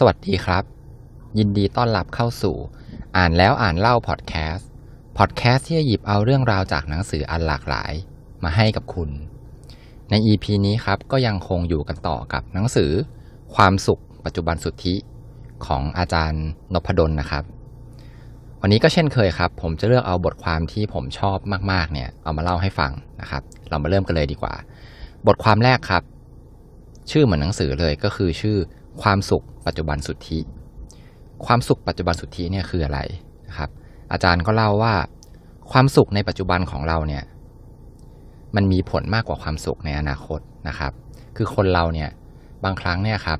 สวัสดีครับ ยินดีต้อนรับเข้าสู่ อ่านแล้วอ่านเล่าพอดแคสต์พอดแคสต์ที่จะหยิบเอาเรื่องราวจากหนังสืออันหลากหลาย มาให้กับคุณ ใน EP นี้ครับก็ยังคงอยู่กันต่อกับหนังสือ ความสุขปัจจุบันสุทธิของอาจารย์นพดลนะครับ วันนี้ก็เช่นเคยครับ ผมจะเลือกเอาบทความที่ผมชอบมากๆเนี่ยเอามาเล่าให้ฟังนะครับ เรามาเริ่มกันเลยดีกว่า บทความแรกครับ ชื่อเหมือนหนังสือเลยก็คือชื่อ ความสุขปัจจุบันสุทธิ ความสุขปัจจุบันสุทธิเนี่ยคืออะไรนะครับอาจารย์ก็เล่าว่า ความสุขในปัจจุบันของเราเนี่ยมันมีผลมากกว่าความสุขในอนาคตนะครับ คือคนเราเนี่ยบางครั้งเนี่ยครับ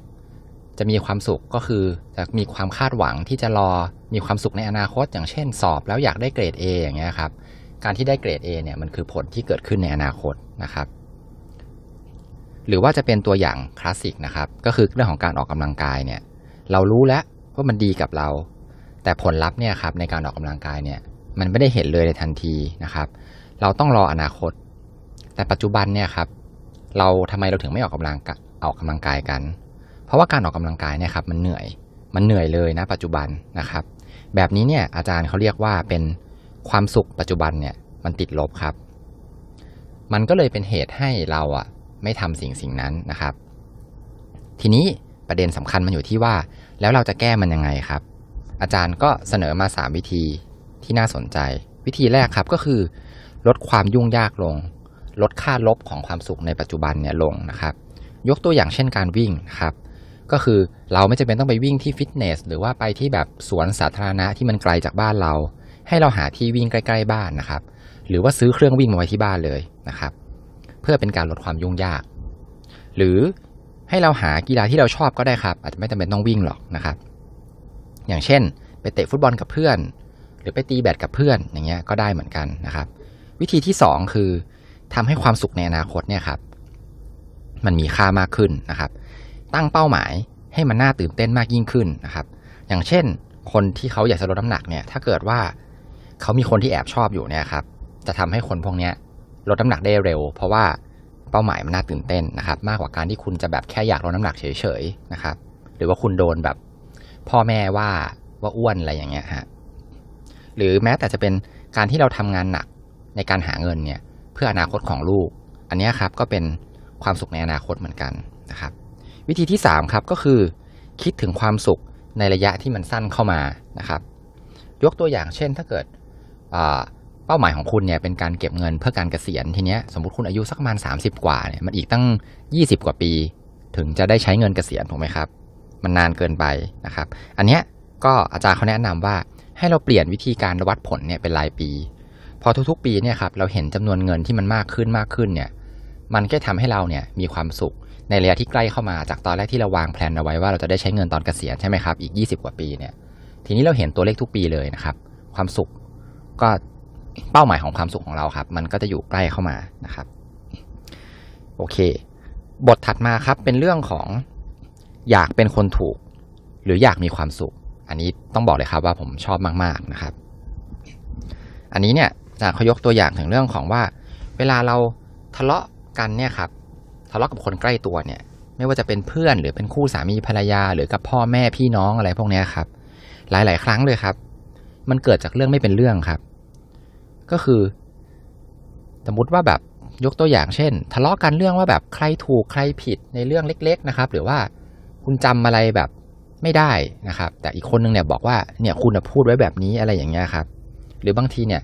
จะมีความสุขก็คือจะมีความคาดหวังที่จะรอมีความสุขในอนาคต อย่างเช่นสอบแล้วอยากได้เกรด A อย่างเงี้ยครับการที่ได้เกรด A เนี่ยมันคือผลที่เกิดขึ้นในอนาคตนะครับ หรือว่าจะเป็นตัวอย่างคลาสสิกนะครับ ก็คือเรื่องของการออกกำลังกายเนี่ย เรารู้แล้วว่ามันดีกับเรา แต่ผลลัพธ์เนี่ยครับในการออกกำลังกายเนี่ย มันไม่ได้เห็นเลยในทันทีนะครับ เราต้องรออนาคต แต่ปัจจุบันเนี่ยครับ เราทำไมเราถึงไม่ออกกำลังกายออกกำลังกายกัน เพราะว่าการออกกำลังกายเนี่ยครับมันเหนื่อย มันเหนื่อยเลยนะ ปัจจุบันนะครับ แบบนี้เนี่ยอาจารย์เขาเรียกว่าเป็นความสุขปัจจุบันเนี่ยมันติดลบครับ มันก็เลยเป็นเหตุให้เราอะ ไม่ทำสิ่งสิ่งนั้นนะครับ ทีนี้ประเด็นสำคัญมันอยู่ที่ว่า แล้วเราจะแก้มันยังไงครับ อาจารย์ก็เสนอมา 3 วิธีที่น่าสนใจ วิธีแรกครับก็คือ ลดความยุ่งยากลง ลดค่าลบของความสุขในปัจจุบันเนี่ยลงนะครับ ยกตัวอย่างเช่นการวิ่งครับ ก็คือเราไม่จำเป็นต้องไปวิ่งที่ฟิตเนสหรือว่าไปที่แบบสวนสาธารณะที่มันไกลจากบ้านเรา ให้เราหาที่วิ่งใกล้ ๆ บ้านนะครับ หรือว่าซื้อเครื่องวิ่งมาไว้ที่บ้านเลยนะครับ พื่อเป็นการลดความยุ่งยาก หรือให้เราหากีฬาที่เราชอบก็ได้ครับ อาจจะไม่จำเป็นต้องวิ่งหรอกนะครับ อย่างเช่น ไปเตะฟุตบอลกับเพื่อน หรือไปตีแบดกับเพื่อนอย่างเงี้ยก็ได้เหมือนกันนะครับ วิธีที่ 2 คือทำให้ความสุขในอนาคตเนี่ยครับ มันมีค่ามากขึ้นนะครับ ตั้งเป้าหมายให้มันน่าตื่นเต้นมากยิ่งขึ้นนะครับ อย่างเช่น คนที่เขาอยากจะลดน้ำหนักเนี่ยถ้าเกิดว่าเขามีคนที่แอบชอบอยู่เนี่ยครับจะทำให้คนพวกเนี้ย ลดน้ำหนักได้เร็ว เพราะว่าเป้าหมายมันน่าตื่นเต้นนะครับ มากกว่าการที่คุณจะแบบแค่อยากลดน้ำหนักเฉยๆนะครับ หรือว่าคุณโดนแบบพ่อแม่ว่าว่าอ้วนอะไรอย่างเงี้ยฮะหรือแม้แต่จะเป็นการที่เราทำงานหนักในการหาเงินเนี่ยเพื่ออนาคตของลูก อันนี้ครับก็เป็นความสุขในอนาคตเหมือนกันนะครับ วิธีที่ 3 ครับก็คือ คิดถึงความสุขในระยะที่มันสั้นเข้ามานะครับ ยกตัวอย่างเช่นถ้าเกิด เป้าหมายของคุณเนี่ยเป็นการเก็บเงินเพื่อการเกษียณทีเนี้ยสมมติคุณอายุสักประมาณ30 กว่าเนี่ยมันอีกตั้ง 20 กว่าปี ถึงจะได้ใช้เงินเกษียณถูกไหมครับ มันนานเกินไปนะครับ อันเนี้ยก็อาจารย์เขาแนะนำว่าให้เราเปลี่ยนวิธีการวัดผลเนี่ยเป็นรายปี พอทุกๆ ปีเนี่ยครับเราเห็นจำนวนเงินที่มันมากขึ้นมากขึ้นเนี่ยมันก็ทำให้เราเนี่ยมีความสุขในระยะที่ใกล้เข้ามาจากตอนแรกที่เราวางแผนเอาไว้ว่าเราจะได้ใช้เงินตอนเกษียณใช่ไหมครับอีก 20 กว่าปีเนี่ยทีนี้เราเห็นตัวเลขทุกปีเลยนะครับ ความสุขก็ เป้าหมายของความสุขของเราครับ มันก็จะอยู่ใกล้เข้ามานะครับ โอเค บทถัดมาครับเป็นเรื่องของอยากเป็นคนถูก หรืออยากมีความสุข อันนี้ต้องบอกเลยครับว่าผมชอบมาก ๆนะครับ อันนี้เนี่ยอาจารย์เขายกตัวอย่างถึงเรื่องของว่า เวลาเราทะเลาะกันเนี่ยครับทะเลาะกับคนใกล้ตัวเนี่ย ไม่ว่าจะเป็นเพื่อนหรือเป็นคู่สามีภรรยา หรือกับพ่อแม่พี่น้องอะไรพวกนี้ครับ หลาย ๆ ครั้งเลยครับ มันเกิดจากเรื่องไม่เป็นเรื่องครับ ก็คือ สมมติว่าแบบยกตัวอย่างเช่น ทะเลาะกันเรื่องว่าแบบใครถูกใครผิดในเรื่องเล็ก ๆนะครับ หรือว่าคุณจำอะไรแบบไม่ได้นะครับ แต่อีกคนนึงเนี่ยบอกว่าเนี่ยคุณพูดไว้แบบนี้อะไรอย่างเงี้ยครับ หรือบางทีเนี่ย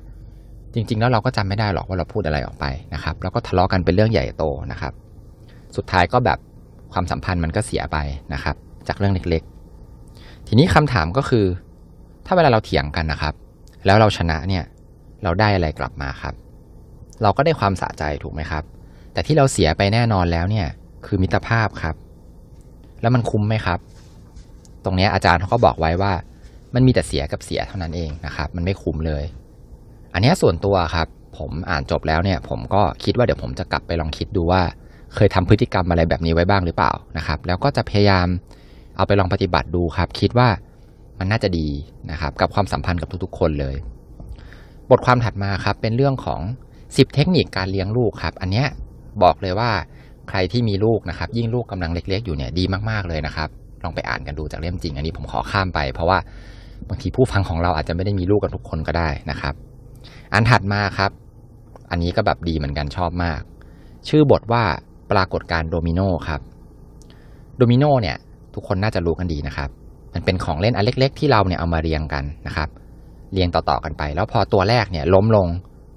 จริง ๆ แล้วเราก็จำไม่ได้หรอกว่าเราพูดอะไรออกไปนะครับ แล้วก็ทะเลาะกันเป็นเรื่องใหญ่โตนะครับ สุดท้ายก็แบบความสัมพันธ์มันก็เสียไปนะครับ จากเรื่องเล็กๆ ทีนี้คำถามก็คือ ถ้าเวลาเราเถียงกันนะครับ แล้วเราชนะเนี่ย เราได้อะไรกลับมาครับ เราก็ได้ความสะใจถูกไหมครับ แต่ที่เราเสียไปแน่นอนแล้วเนี่ยคือมิตรภาพครับ แล้วมันคุ้มไหมครับ ตรงนี้อาจารย์เขาก็บอกไว้ว่า มันมีแต่เสียกับเสียเท่านั้นเองนะครับ มันไม่คุ้มเลย อันนี้ส่วนตัวครับ ผมอ่านจบแล้วเนี่ย ผมก็คิดว่าเดี๋ยวผมจะกลับไปลองคิดดูว่า เคยทำพฤติกรรมอะไรแบบนี้ไว้บ้างหรือเปล่านะครับ แล้วก็จะพยายามเอาไปลองปฏิบัติดูครับ คิดว่ามันน่าจะดีนะครับ กับความสัมพันธ์กับทุกๆ คนเลย บทความถัดมาครับเป็นเรื่องของ 10 เทคนิคการเลี้ยงลูกครับ อันเนี้ยบอกเลยว่าใครที่มีลูกนะครับ ยิ่งลูกกำลังเล็ก ๆ อยู่เนี่ยดีมากๆเลยนะครับลลองไปอ่านกันดูจากเล่มจริง อันนี้ผมขอข้ามไป เพราะว่าบางทีผู้ฟังของเราอาจจะไม่ได้มีลูกกันทุกคนก็ได้นะครับ อันถัดมาครับ อันนี้ก็แบบดีเหมือนกันชอบมาก ชื่อบทว่าปรากฏการณ์โดมิโนครับโดมิโนเนี่ย ทุกคนน่าจะรู้กันดีนะครับ มันเป็นของเล่นอันเล็ก ๆ ที่เราเนี่ยเอามาเรียงกันนะครับ เรียงต่อๆกันไป แล้วพอตัวแรกเนี่ยล้มลง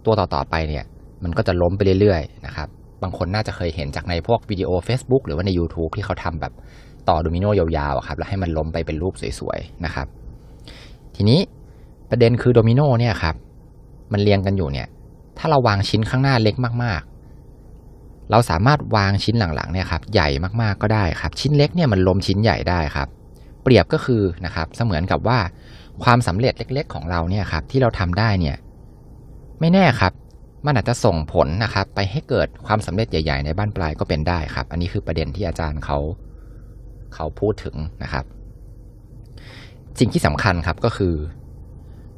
ตัวต่อๆไปเนี่ยมันก็จะล้มไปเรื่อยๆนะครับบางคนน่าจะเคยเห็นจากในพวกวิดีโอ Facebook หรือว่าใน YouTube ที่เขาทำแบบต่อโดมิโนยาวๆครับแล้วให้มันล้มไปเป็นรูปสวยๆนะครับ ทีนี้ประเด็นคือโดมิโนเนี่ยครับมันเรียงกันอยู่เนี่ยถ้าเราวางชิ้นข้างหน้าเล็กมากๆ เราสามารถวางชิ้นหลังๆเนี่ยครับใหญ่มากๆก็ได้ครับ ชิ้นเล็กเนี่ยมันล้มชิ้นใหญ่ได้ครับ เปรียบก็คือนะครับเสมือนกับว่า ความสำเร็จเล็ก ๆ ของเราเนี่ยครับที่เราทำได้เนี่ยไม่แน่ครับ มันอาจจะส่งผลนะครับ ไปให้เกิดความสำเร็จใหญ่ ๆ ในบ้านปลายก็เป็นได้ครับ อันนี้คือประเด็นที่อาจารย์เขาเขาพูดถึงนะครับ สิ่งที่สำคัญครับก็คือ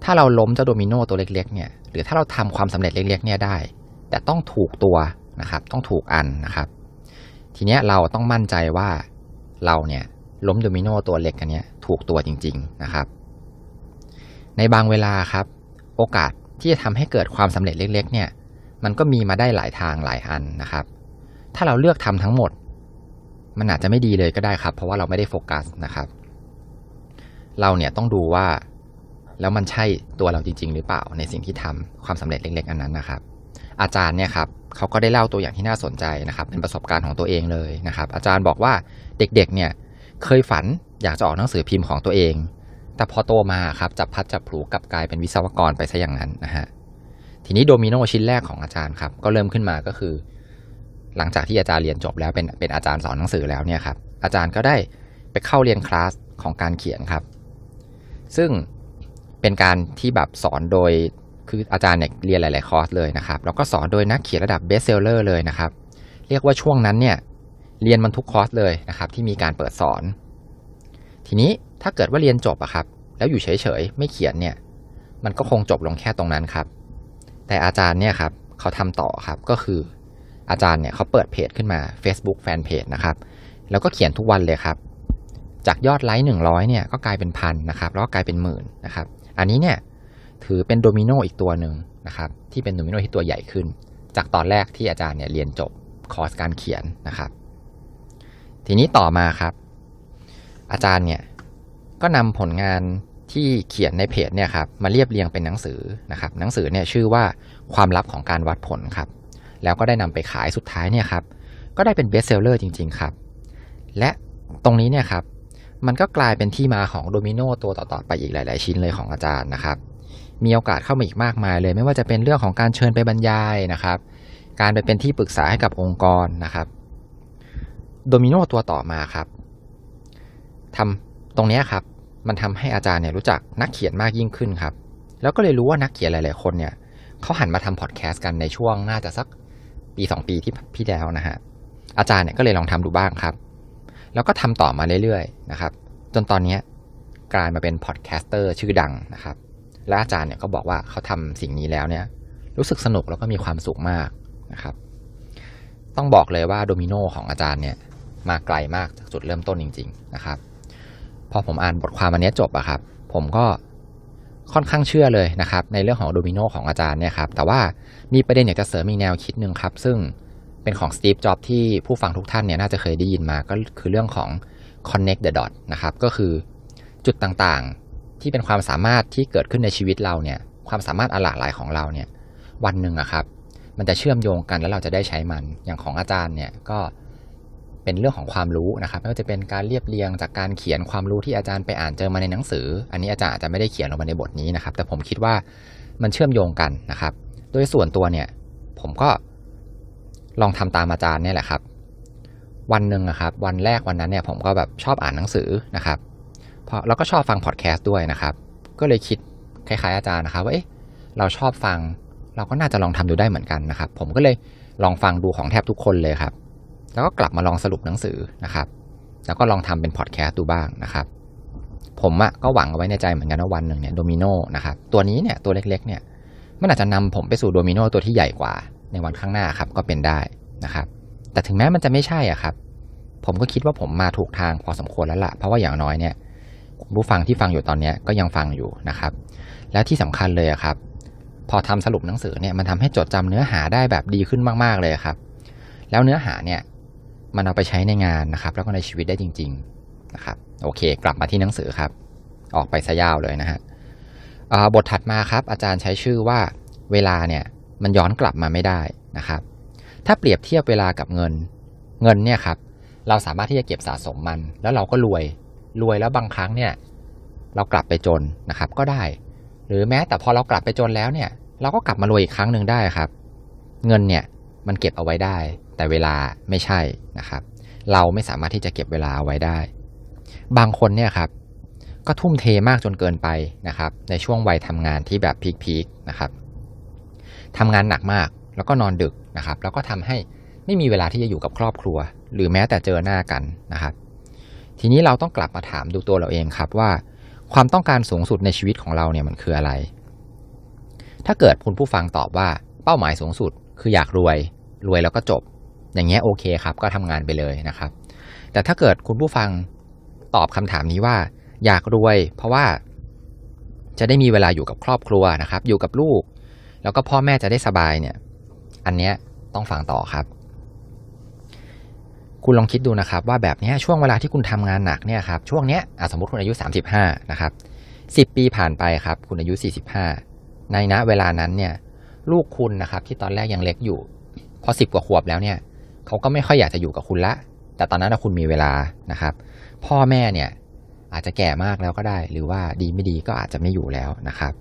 ถ้าเราล้มเจ้าโดมิโนตัวเล็ก ๆ เนี่ย หรือถ้าเราทำความสำเร็จเล็ก ๆ เนี่ยได้ แต่ต้องถูกตัวนะครับ ต้องถูกอันนะครับ ทีเนี้ยเราต้องมั่นใจว่าเราเนี่ยล้มโดมิโนตัวเล็กอันเนี้ยถูกตัวจริง ๆ นะครับ ในบางเวลาครับ โอกาสที่จะทำให้เกิดความสำเร็จเล็ก ๆ เนี่ย มันก็มีมาได้หลายทางหลายอันนะครับ ถ้าเราเลือกทำทั้งหมด มันอาจจะไม่ดีเลยก็ได้ครับ เพราะว่าเราไม่ได้โฟกัสนะครับ เราเนี่ยต้องดูว่าแล้วมันใช่ตัวเราจริง ๆ หรือเปล่าในสิ่งที่ทำความสำเร็จเล็ก ๆ อันนั้นนะครับ อาจารย์เนี่ยครับเขาก็ได้เล่าตัวอย่างที่น่าสนใจนะครับ เป็นประสบการณ์ของตัวเองเลยนะครับ อาจารย์บอกว่าเด็กๆเนี่ยเคยฝันอยากจะออกหนังสือพิมพ์ของตัวเอง แต่พอโตมาครับจับพัดจับผูกลับกลายเป็นวิศวกรไปซะอย่างนั้นนะฮะทีนี้โดมิโนชิ้นแรกของอาจารย์ครับก็เริ่มขึ้นมาก็คือ หลังจากที่อาจารย์เรียนจบแล้วเป็นเป็นอาจารย์สอนหนังสือแล้วเนี่ยครับอาจารย์ก็ได้ไปเข้าเรียนคลาสของการเขียนครับ ซึ่งเป็นการที่แบบสอนโดยคืออาจารย์เนี่ยเรียนหลาย ๆ คอร์สเลยนะครับแล้วก็สอนโดยนักเขียนระดับ bestseller เลยนะครับ เรียกว่าช่วงนั้นเนี่ยเรียนมันทุกคอร์สเลยนะครับที่มีการเปิดสอน ทีนี้ ถ้าเกิดว่าเรียนจบอะครับ แล้วอยู่เฉยๆ ไม่เขียนเนี่ย มันก็คงจบลงแค่ตรงนั้นครับ แต่อาจารย์เนี่ยครับเขาทำต่อครับก็คือ อาจารย์เนี่ยเขาเปิดเพจขึ้นมา Facebook แฟนเพจนะครับ แล้วก็เขียนทุกวันเลยครับ จากยอดไลค์หนึ่งร้อยเนี่ยก็กลายเป็นพันนะครับแล้วก็กลายเป็นหมื่นนะครับ อันนี้เนี่ยถือเป็นโดมิโนอีกตัวหนึ่งนะครับที่เป็นโดมิโนที่ตัวใหญ่ขึ้น จากตอนแรกที่อาจารย์เนี่ยเรียนจบคอร์สการเขียนนะครับ ทีนี้ต่อมาครับ อาจารย์เนี่ย ก็นำผลงานที่เขียนในเพจเนี่ยครับมาเรียบเรียงเป็นหนังสือนะครับหนังสือเนี่ยชื่อว่าความลับของการวัดผลครับ แล้วก็ได้นำไปขายสุดท้ายเนี่ยครับก็ได้เป็น bestseller จริง ๆ ครับ และตรงนี้เนี่ยครับมันก็กลายเป็นที่มาของโดมิโนตัวต่อๆไปอีกหลาย ๆ ชิ้นเลยของอาจารย์นะครับ มีโอกาสเข้ามาอีกมากมายเลย ไม่ว่าจะเป็นเรื่องของการเชิญไปบรรยายนะครับ การไปเป็นที่ปรึกษาให้กับองค์กรนะครับ โดมิโนตัวต่อมาครับทำ ตรงนี้ครับมันทำให้อาจารย์เนี่ยรู้จักนักเขียนมากยิ่งขึ้นครับ แล้วก็เลยรู้ว่านักเขียนหลาย ๆ คนเนี่ยเขาหันมาทำพอดแคสต์กันในช่วงน่าจะสักปีสองปีที่พี่แล้วนะฮะอาจารย์เนี่ยก็เลยลองทำดูบ้างครับ แล้วก็ทำต่อมาเรื่อย ๆ นะครับ จนตอนนี้กลายมาเป็น podcaster ชื่อดังนะครับ และอาจารย์เนี่ยก็บอกว่าเขาทำสิ่งนี้แล้วเนี่ยรู้สึกสนุกแล้วก็มีความสุขมากนะครับ ต้องบอกเลยว่าโดมิโนของอาจารย์เนี่ยมาไกลมากจากจุดเริ่มต้นจริง ๆ นะครับ พอผมอ่านบทความอันนี้จบอะครับ ผมก็ค่อนข้างเชื่อเลยนะครับ ในเรื่องของโดมิโนของอาจารย์เนี่ยครับแต่ว่ามีประเด็นอยากจะเสริมอีแนวคิดหนึ่งครับ ซึ่งเป็นของสตีฟจ็อบที่ผู้ฟังทุกท่านเนี่ยน่าจะเคยได้ยินมาก็คือเรื่องของ connect the dot นะครับ ก็คือจุดต่างๆที่เป็นความสามารถที่เกิดขึ้นในชีวิตเราเนี่ย ความสามารถอันหลากหลายของเราเนี่ย วันหนึ่งอะครับ มันจะเชื่อมโยงกันแล้วเราจะได้ใช้มัน อย่างของอาจารย์เนี่ยก็ เป็นเรื่องของความรู้นะครับไม่ว่าจะเป็นการเรียบเรียงจากการเขียนความรู้ที่อาจารย์ไปอ่านเจอมาในหนังสือ อันนี้อาจารย์อาจจะไม่ได้เขียนลงมาในบทนี้นะครับ แต่ผมคิดว่ามันเชื่อมโยงกันนะครับ โดยส่วนตัวเนี่ย ผมก็ลองทำตามอาจารย์เนี่ยแหละครับ วันหนึ่งนะครับ วันแรกวันนั้นเนี่ยผมก็แบบชอบอ่านหนังสือนะครับพอแล้วก็ชอบฟังพอดแคสต์ด้วยนะครับ ก็เลยคิดคล้ายๆ อาจารย์นะครับว่าเอ๊ะเราชอบฟัง เราก็น่าจะลองทำดูได้เหมือนกันนะครับ ผมก็เลยลองฟังดูของแทบทุกคนเลยครับ แล้วก็กลับมาลองสรุปหนังสือนะครับ แล้วก็ลองทำเป็นพอดแคสต์ดูบ้างนะครับ ผมอะก็หวังเอาไว้ในใจเหมือนกันว่าวันหนึ่งเนี่ยโดมิโนนะครับตัวนี้เนี่ยตัวเล็กๆเนี่ยมันอาจจะนำผมไปสู่โดมิโนตัวที่ใหญ่กว่า ในวันข้างหน้าครับก็เป็นได้นะครับ แต่ถึงแม้มันจะไม่ใช่อะครับ ผมก็คิดว่าผมมาถูกทางพอสมควรแล้วละ่ะ เพราะว่าอย่างน้อยเนี่ยผู้ฟังที่ฟังอยู่ตอนนี้ก็ยังฟังอยู่นะครับ แล้วที่สำคัญเลยครับ พอทำสรุปหนังสือเนี่ยมันทำให้จดจำเนื้อหาได้แบบดีขึ้นมาก ๆเลยครับ แล้วเนื้อหาเนี่ย มันเอาไปใช้ในงานนะครับ แล้วก็ในชีวิตได้จริง ๆนะครับ โอเค กลับมาที่หนังสือครับ ออกไปซะยาวเลยนะฮะบทถัดมาครับ อาจารย์ใช้ชื่อว่าเวลาเนี่ยมันย้อนกลับมาไม่ได้นะครับ ถ้าเปรียบเทียบเวลากับเงิน เงินเนี่ยครับ เราสามารถที่จะเก็บสะสมมัน แล้วเราก็รวย รวยแล้วบางครั้งเนี่ยเรากลับไปจนนะครับก็ได้ หรือแม้แต่พอเรากลับไปจนแล้วเนี่ย เราก็กลับมารวยอีกครั้งหนึ่งได้ครับ เงินเนี่ยมันเก็บเอาไว้ได้ แต่เวลาไม่ใช่นะครับ เราไม่สามารถที่จะเก็บเวลาเอาไว้ได้ บางคนเนี่ยครับก็ทุ่มเทมากจนเกินไปนะครับ ในช่วงวัยทำงานที่แบบพีคๆนะครับทำงานหนักมากแล้วก็นอนดึกนะครับ แล้วก็ทำให้ไม่มีเวลาที่จะอยู่กับครอบครัว หรือแม้แต่เจอหน้ากันนะครับ ทีนี้เราต้องกลับมาถามดูตัวเราเองครับว่า ความต้องการสูงสุดในชีวิตของเราเนี่ยมันคืออะไร ถ้าเกิดคุณผู้ฟังตอบว่าเป้าหมายสูงสุด คืออยากรวย รวยแล้วก็จบ อย่างเงี้ยโอเคครับ ก็ทำงานไปเลยนะครับ แต่ถ้าเกิดคุณผู้ฟังตอบคำถามนี้ว่า อยากรวย เพราะว่าจะได้มีเวลาอยู่กับครอบครัวนะครับ อยู่กับลูก แล้วก็พ่อแม่จะได้สบายเนี่ย อันเนี้ยต้องฟังต่อครับ คุณลองคิดดูนะครับ ว่าแบบนี้ช่วงเวลาที่คุณทำงานหนักเนี่ยครับช่วงเนี้ยสมมติคุณอายุ 35 นะครับ 10 ปีผ่านไปครับ คุณอายุ 45 ในณเวลานั้นเนี่ย ลูกคุณนะครับ ที่ตอนแรกยังเล็กอยู่ พอสิบกว่าขวบแล้วเนี่ย เขาก็ไม่ค่อยอยากจะอยู่กับคุณละ แต่ตอนนั้นคุณมีเวลานะครับ พ่อแม่เนี่ยอาจจะแก่มากแล้วก็ได้ หรือว่าดีไม่ดีก็อาจจะไม่อยู่แล้วนะครับ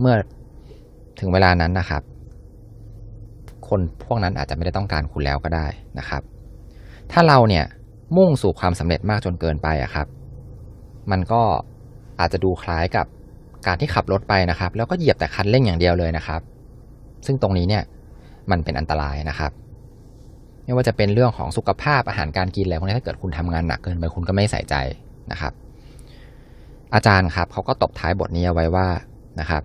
เมื่อถึงเวลานั้นนะครับ คนพวกนั้นอาจจะไม่ได้ต้องการคุณแล้วก็ได้นะครับ ถ้าเราเนี่ยมุ่งสู่ความสำเร็จมากจนเกินไปอะครับ มันก็อาจจะดูคล้ายกับการที่ขับรถไปนะครับ แล้วก็เหยียบแต่คันเร่งอย่างเดียวเลยนะครับ ซึ่งตรงนี้เนี่ยมันเป็นอันตรายนะครับ ไม่ว่าจะเป็นเรื่องของสุขภาพอาหารการกินอะไรพวกนี้ถ้าเกิดคุณทำงานหนักเกินไปคุณก็ไม่ใส่ใจนะครับ อาจารย์ครับเขาก็ตบท้ายบทนี้เอาไว้ว่านะครับ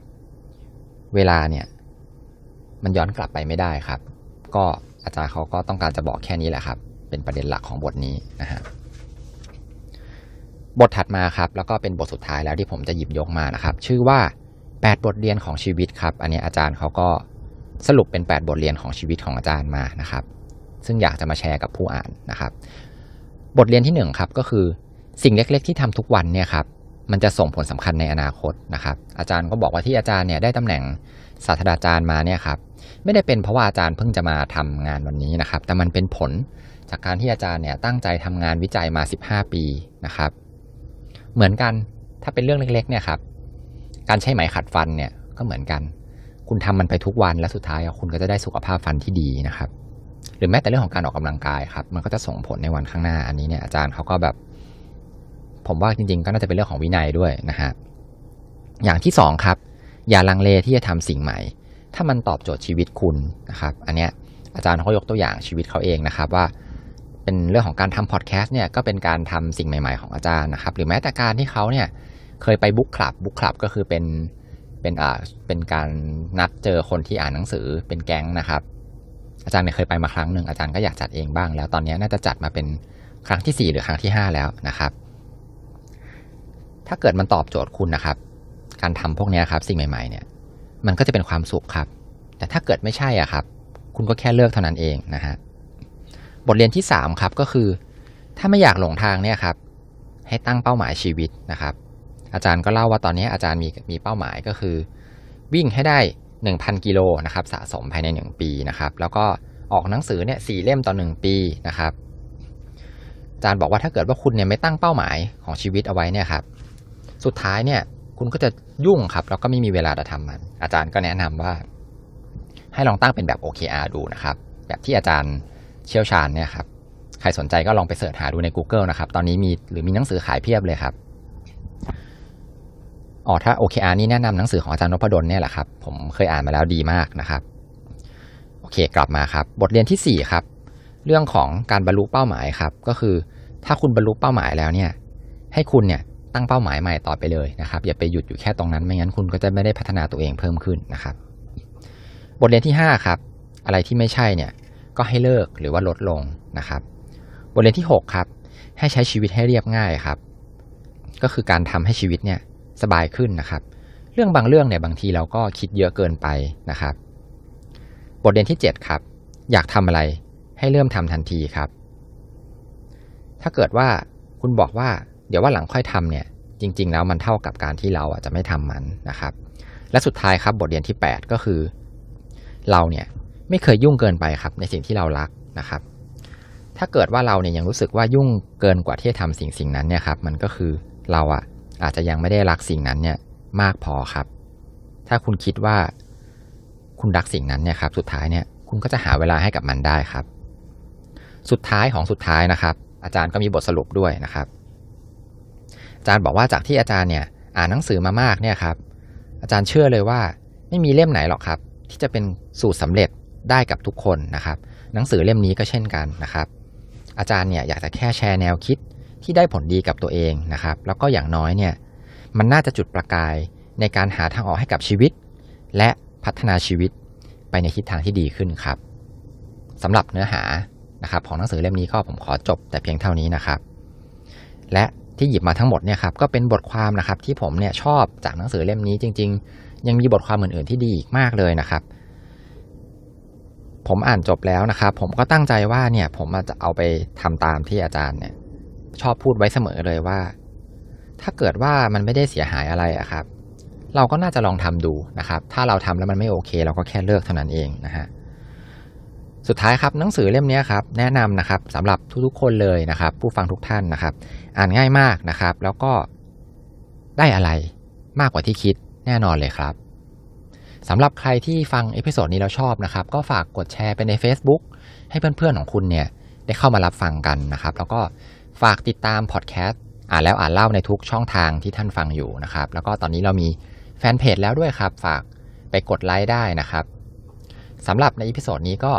เวลาเนี่ย มันย้อนกลับไปไม่ได้ครับ ก็อาจารย์เขาก็ต้องการจะบอกแค่นี้แหละครับ เป็นประเด็นหลักของบทนี้นะฮะบทถัดมาครับ แล้วก็เป็นบทสุดท้ายแล้วที่ผมจะหยิบยกมานะครับ ชื่อว่า 8 บทเรียนของชีวิตครับ อันนี้อาจารย์เขาก็สรุปเป็น 8 บทเรียนของชีวิตของอาจารย์มานะครับ ซึ่งอยากจะมาแชร์กับผู้อ่านนะครับ บทเรียนที่1ครับก็คือสิ่งเล็ก ๆ ที่ทำทุกวันเนี่ยครับมันจะส่งผลสำคัญในอนาคตนะครับ อาจารย์ก็บอกว่าที่อาจารย์เนี่ยได้ตำแหน่งศาสตราจารย์มาเนี่ยครับไม่ได้เป็นเพราะว่าอาจารย์เพิ่งจะมาทำงานวันนี้นะครับ แต่มันเป็นผลจากการที่อาจารย์เนี่ยตั้งใจทำงานวิจัยมา 15 ปีนะครับ เหมือนกันถ้าเป็นเรื่องเล็กๆเนี่ยครับการใช้ไหมขัดฟันเนี่ยก็เหมือนกัน คุณทำมันไปทุกวันและสุดท้ายคุณก็จะได้สุขภาพฟันที่ดีนะครับ หรือแม้แต่เรื่องของการออกกำลังกายครับ มันก็จะส่งผลในวันข้างหน้า อันนี้เนี่ยอาจารย์เขาก็แบบ ผมว่าจริง ๆ ก็น่าจะเป็นเรื่องของวินัยด้วยนะฮะอย่างที่สองครับ อย่าลังเลที่จะทำสิ่งใหม่ ถ้ามันตอบโจทย์ชีวิตคุณนะครับ อันเนี้ยอาจารย์เขายกตัวอย่างชีวิตเขาเองนะครับว่า เป็นเรื่องของการทำพอดแคสต์เนี่ยก็เป็นการทำสิ่งใหม่ ๆ ของอาจารย์นะครับ หรือแม้แต่การที่เขาเนี่ยเคยไปบุ๊กคลับบุ๊กคลับก็คือเป็นเป็นอ่าเป็นการนัดเจอคนที่อ่านหนังสือเป็นแก๊งนะครับ อาจารย์เนี่ยเคยไปมาครั้งหนึ่งอาจารย์ก็อยากจัดเองบ้าง แล้วตอนนี้น่าจะจัดมาเป็นครั้งที่ 4 หรือครั้งที่ 5 แล้วนะครับ ถ้าเกิดมันตอบโจทย์คุณนะครับ การทำพวกนี้ครับสิ่งใหม่ๆเนี่ย มันก็จะเป็นความสุขครับ แต่ถ้าเกิดไม่ใช่อะครับ คุณก็แค่เลิกเท่านั้นเองนะฮะบทเรียนที่ 3 ครับก็คือ ถ้าไม่อยากหลงทางเนี่ยครับ ให้ตั้งเป้าหมายชีวิตนะครับ อาจารย์ก็เล่าว่าตอนนี้อาจารย์มีมีเป้าหมายก็คือ วิ่งให้ได้ 1,000 กิโลนะครับสะสมภายใน 1 ปีนะครับแล้วก็ออกหนังสือเนี่ยสี่เล่มต่อหนึ่งปีนะครับอาจารย์บอกว่าถ้าเกิดว่าคุณเนี่ยไม่ตั้งเป้าหมายของชีวิตเอาไว้เนี่ยครับสุดท้ายเนี่ยคุณก็จะยุ่งครับแล้วก็ไม่มีเวลาจะทำมัน อาจารย์ก็แนะนำว่า ให้ลองตั้งเป็นแบบ OKR ดูนะครับ แบบที่อาจารย์เชี่ยวชาญเนี่ยครับใครสนใจก็ลองไปเสิร์ชหาดูใน Google นะครับ ตอนนี้มีหรือมีหนังสือขายเพียบเลยครับ อ๋อถ้า OKR นี่แนะนำหนังสือของอาจารย์นพดลเนี่ยแหละครับ ผมเคยอ่านมาแล้วดีมากนะครับ โอเคกลับมาครับ บทเรียนที่ 4 ครับ เรื่องของการบรรลุเป้าหมายครับ ก็คือถ้าคุณบรรลุเป้าหมายแล้วเนี่ย ให้คุณเนี่ยตั้งเป้าหมายใหม่ต่อไปเลยนะครับ อย่าไปหยุดอยู่แค่ตรงนั้นไม่งั้นคุณก็จะไม่ได้พัฒนาตัวเองเพิ่มขึ้นนะครับ บทเรียนที่ 5 ครับ อะไรที่ไม่ใช่เนี่ยก็ให้เลิกหรือว่าลดลงนะครับ บทเรียนที่ 6 ครับ ให้ใช้ชีวิตให้เรียบง่ายครับ ก็คือการทำให้ชีวิตเนี่ย สบายขึ้นนะครับ เรื่องบางเรื่องเนี่ยบางทีเราก็คิดเยอะเกินไปนะครับ บทเรียนที่ 7 ครับ อยากทำอะไรให้เริ่มทำทันทีครับ ถ้าเกิดว่าคุณบอกว่าเดี๋ยวว่าหลังค่อยทำเนี่ยจริง ๆ แล้วมันเท่ากับการที่เราอะจะไม่ทำมันนะครับ และสุดท้ายครับบทเรียนที่ 8 ก็คือ เราเนี่ยไม่เคยยุ่งเกินไปครับ ในสิ่งที่เรารักนะครับ ถ้าเกิดว่าเราเนี่ยยังรู้สึกว่ายุ่งเกินกว่าที่จะทำสิ่งสิ่งนั้นเนี่ยครับ มันก็คือเราอะ อาจจะยังไม่ได้รักสิ่งนั้นเนี่ยมากพอครับ ถ้าคุณคิดว่าคุณรักสิ่งนั้นเนี่ยครับ สุดท้ายเนี่ยคุณก็จะหาเวลาให้กับมันได้ครับ สุดท้ายของสุดท้ายนะครับ อาจารย์ก็มีบทสรุปด้วยนะครับ อาจารย์บอกว่าจากที่อาจารย์เนี่ยอ่านหนังสือมามากเนี่ยครับ อาจารย์เชื่อเลยว่าไม่มีเล่มไหนหรอกครับ ที่จะเป็นสูตรสำเร็จได้กับทุกคนนะครับ หนังสือเล่มนี้ก็เช่นกันนะครับ อาจารย์เนี่ยอยากจะแค่แชร์แนวคิด ที่ได้ผลดีกับตัวเองนะครับ แล้วก็อย่างน้อยเนี่ยมันน่าจะจุดประกายในการหาทางออกให้กับชีวิต และพัฒนาชีวิตไปในทิศทางที่ดีขึ้นครับสำหรับเนื้อหานะครับ ของหนังสือเล่มนี้ก็ผมขอจบแต่เพียงเท่านี้นะครับ และที่หยิบมาทั้งหมดเนี่ยครับก็เป็นบทความนะครับที่ผมเนี่ยชอบจากหนังสือเล่มนี้จริง ๆ ยังมีบทความอื่นๆที่ดีอีกมากเลยนะครับ ผมอ่านจบแล้วนะครับ ผมก็ตั้งใจว่าเนี่ยผมจะเอาไปทำตามที่อาจารย์เนี่ย ชอบพูดไว้เสมอเลยว่า ถ้าเกิดว่ามันไม่ได้เสียหายอะไรอะครับ เราก็น่าจะลองทำดูนะครับ ถ้าเราทำแล้วมันไม่โอเค เราก็แค่เลิกเท่านั้นเองนะฮะสุดท้ายครับหนังสือเล่มนี้ครับแนะนำนะครับสำหรับทุกๆคนเลยนะครับ ผู้ฟังทุกท่านนะครับ อ่านง่ายมากนะครับ แล้วก็ได้อะไรมากกว่าที่คิดแน่นอนเลยครับสำหรับใครที่ฟัง episode นี้แล้วชอบนะครับ ก็ฝากกดแชร์ไปใน Facebook ให้เพื่อนๆของคุณเนี่ยได้เข้ามารับฟังกันนะครับ แล้วก็ ฝากติดตามพอดแคสต์อ่านแล้วอ่านเล่าในทุกช่องทางที่ท่านฟังอยู่นะครับ แล้วก็ตอนนี้เรามีแฟนเพจแล้วด้วยครับ ฝากไปกดไลค์ได้นะครับสำหรับใน episode นี้ก็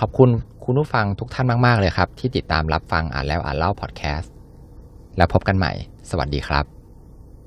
ขอบคุณคุณผู้ฟังทุกท่านมาก ๆ เลยครับ ที่ติดตามรับฟังอ่านแล้วอ่านเล่าพอดแคสต์แล้วพบกันใหม่ สวัสดีครับ